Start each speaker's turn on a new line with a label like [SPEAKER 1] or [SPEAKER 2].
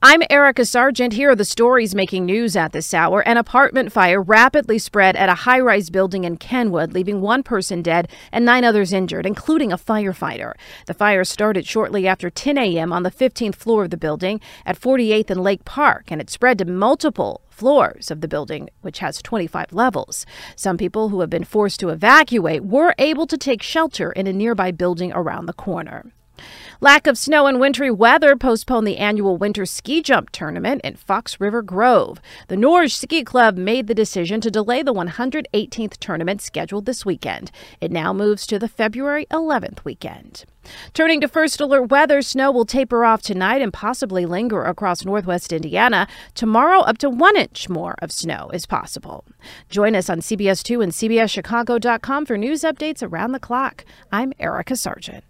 [SPEAKER 1] I'm Erica Sargent. Here are the stories making news at this hour. An apartment fire rapidly spread at a high rise building in Kenwood, leaving one person dead and nine others injured, including a firefighter. The fire started shortly after 10 a.m. on the 15th floor of the building at 48th and Lake Park, and it spread to multiple floors of the building, which has 25 levels. Some people who have been forced to evacuate were able to take shelter in a nearby building around the corner. Lack of snow and wintry weather postponed the annual winter ski jump tournament in Fox River Grove. The Norge Ski Club made the decision to delay the 118th tournament scheduled this weekend. It now moves to the February 11th weekend. Turning to first alert weather, snow will taper off tonight and possibly linger across northwest Indiana. Tomorrow, up to one inch more of snow is possible. Join us on CBS2 and CBSChicago.com for news updates around the clock. I'm Erica Sargent.